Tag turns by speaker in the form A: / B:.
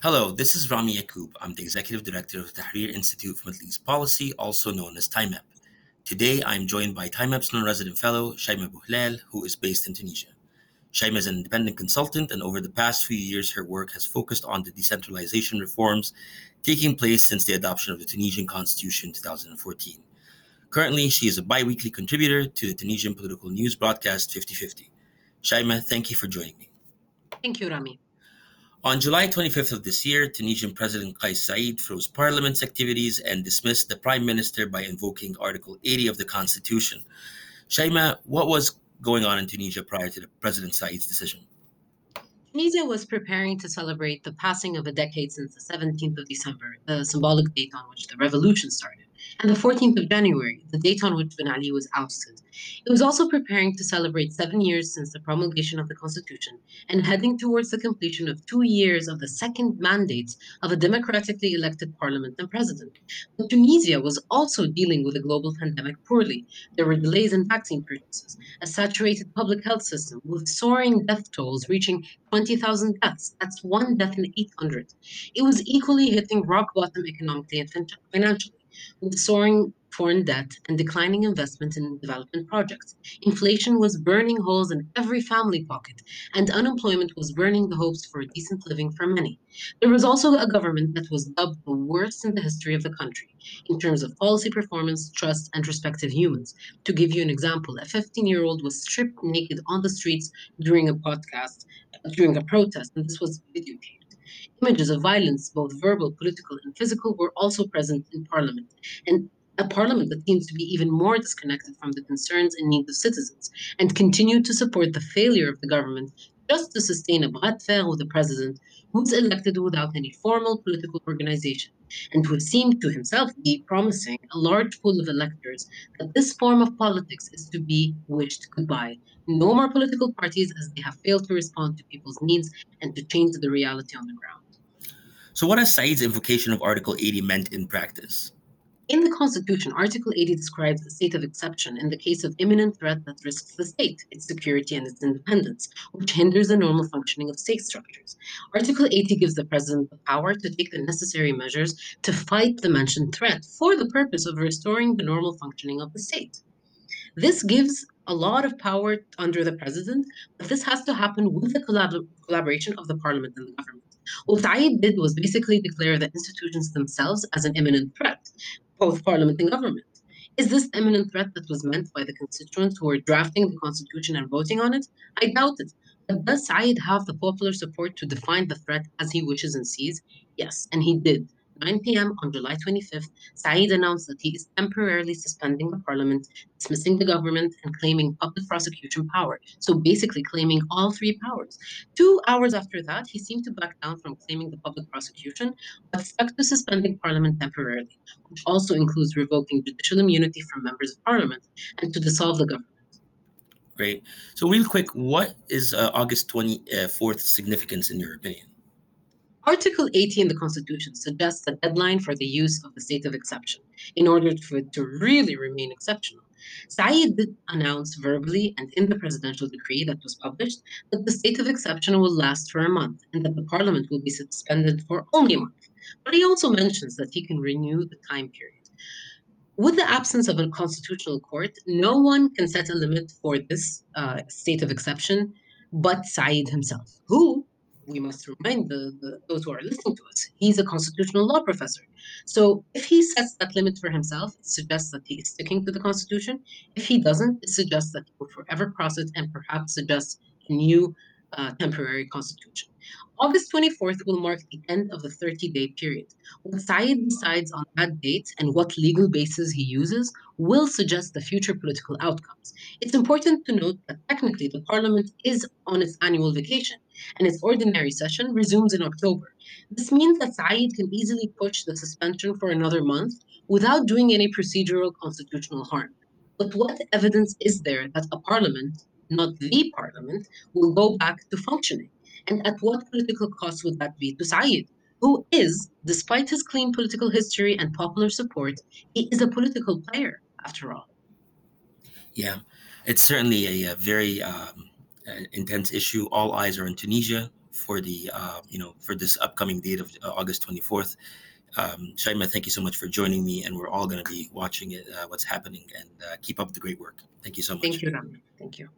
A: Hello, this is Rami Yacoub. I'm the Executive Director of the Tahrir Institute for Middle East Policy, also known as TIMEP. Today, I'm joined by TIMEP's non-resident fellow, Chaima Bouhlel, who is based in Tunisia. Chaima is an independent consultant, and over the past few years, her work has focused on the decentralization reforms taking place since the adoption of the Tunisian constitution in 2014. Currently, she is a bi weekly contributor to the Tunisian political news broadcast 5050. Chaima, thank you for joining me.
B: Thank you, Rami.
A: On July 25th of this year, Tunisian President Kais Saied froze parliament's activities and dismissed the prime minister by invoking Article 80 of the constitution. Chaima, what was going on in Tunisia prior to the President Saied's decision?
B: Tunisia was preparing to celebrate the passing of a decade since the 17th of December, the symbolic date on which the revolution started and the 14th of January, the date on which Ben Ali was ousted. It was also preparing to celebrate seven years since the promulgation of the Constitution and heading towards the completion of two years of the second mandate of a democratically elected parliament and president. But Tunisia was also dealing with a global pandemic poorly. There were delays in vaccine purchases, a saturated public health system with soaring death tolls reaching 20,000 deaths. That's one death in 800. It was equally hitting rock bottom economically and financially with soaring foreign debt and declining investment in development projects. Inflation was burning holes in every family pocket, and unemployment was burning the hopes for a decent living for many. There was also a government that was dubbed the worst in the history of the country in terms of policy performance, trust, and respect of humans. To give you an example, a 15 year old was stripped naked on the streets during a podcast, during a protest, and this was videotaped. Images of violence, both verbal, political, and physical, were also present in Parliament, and a parliament that seems to be even more disconnected from the concerns and needs of citizens, and continued to support the failure of the government just to sustain a bras de fer with the president, who's elected without any formal political organization, and who seemed to himself be promising a large pool of electors that this form of politics is to be wished goodbye. No more political parties as they have failed to respond to people's needs and to change the reality on the ground.
A: So, what has Saied's invocation of Article 80 meant in practice?
B: In the Constitution, Article 80 describes a state of exception in the case of imminent threat that risks the state, its security, and its independence, which hinders the normal functioning of state structures. Article 80 gives the president the power to take the necessary measures to fight the mentioned threat for the purpose of restoring the normal functioning of the state. This gives a lot of power under the president, but this has to happen with the collab- collaboration of the parliament and the government. What Saied did was basically declare the institutions themselves as an imminent threat, both parliament and government. Is this imminent threat that was meant by the constituents who were drafting the constitution and voting on it? I doubt it. But does Saied have the popular support to define the threat as he wishes and sees? Yes, and he did. 9 p.m. on July 25th, Saied announced that he is temporarily suspending the parliament, dismissing the government, and claiming public prosecution power. So basically, claiming all three powers. Two hours after that, he seemed to back down from claiming the public prosecution, but stuck to suspending parliament temporarily, which also includes revoking judicial immunity from members of parliament and to dissolve the government.
A: Great. So, real quick, what is uh, August 24th significance in your opinion?
B: Article 80 in the Constitution suggests a deadline for the use of the state of exception in order for it to really remain exceptional. Saied did announce verbally and in the presidential decree that was published that the state of exception will last for a month and that the parliament will be suspended for only a month. But he also mentions that he can renew the time period. With the absence of a constitutional court, no one can set a limit for this uh, state of exception but Saied himself, who we must remind the, the, those who are listening to us, he's a constitutional law professor. So if he sets that limit for himself, it suggests that he is sticking to the Constitution. If he doesn't, it suggests that he will forever cross it and perhaps suggest a new uh, temporary constitution. August 24th will mark the end of the 30 day period. What Saied decides on that date and what legal basis he uses will suggest the future political outcomes. It's important to note that technically the parliament is on its annual vacation and its ordinary session resumes in October. This means that Saied can easily push the suspension for another month without doing any procedural constitutional harm. But what evidence is there that a parliament not the parliament, will go back to functioning. And at what political cost would that be to Saied, who is, despite his clean political history and popular support, he is a political player after all.
A: Yeah, it's certainly a, a very um, intense issue. All eyes are in Tunisia for the uh, you know for this upcoming date of uh, August 24th. Um, Chaima, thank you so much for joining me, and we're all going to be watching it, uh, what's happening, and uh, keep up the great work. Thank you so much.
B: Thank you, Ram. Thank you.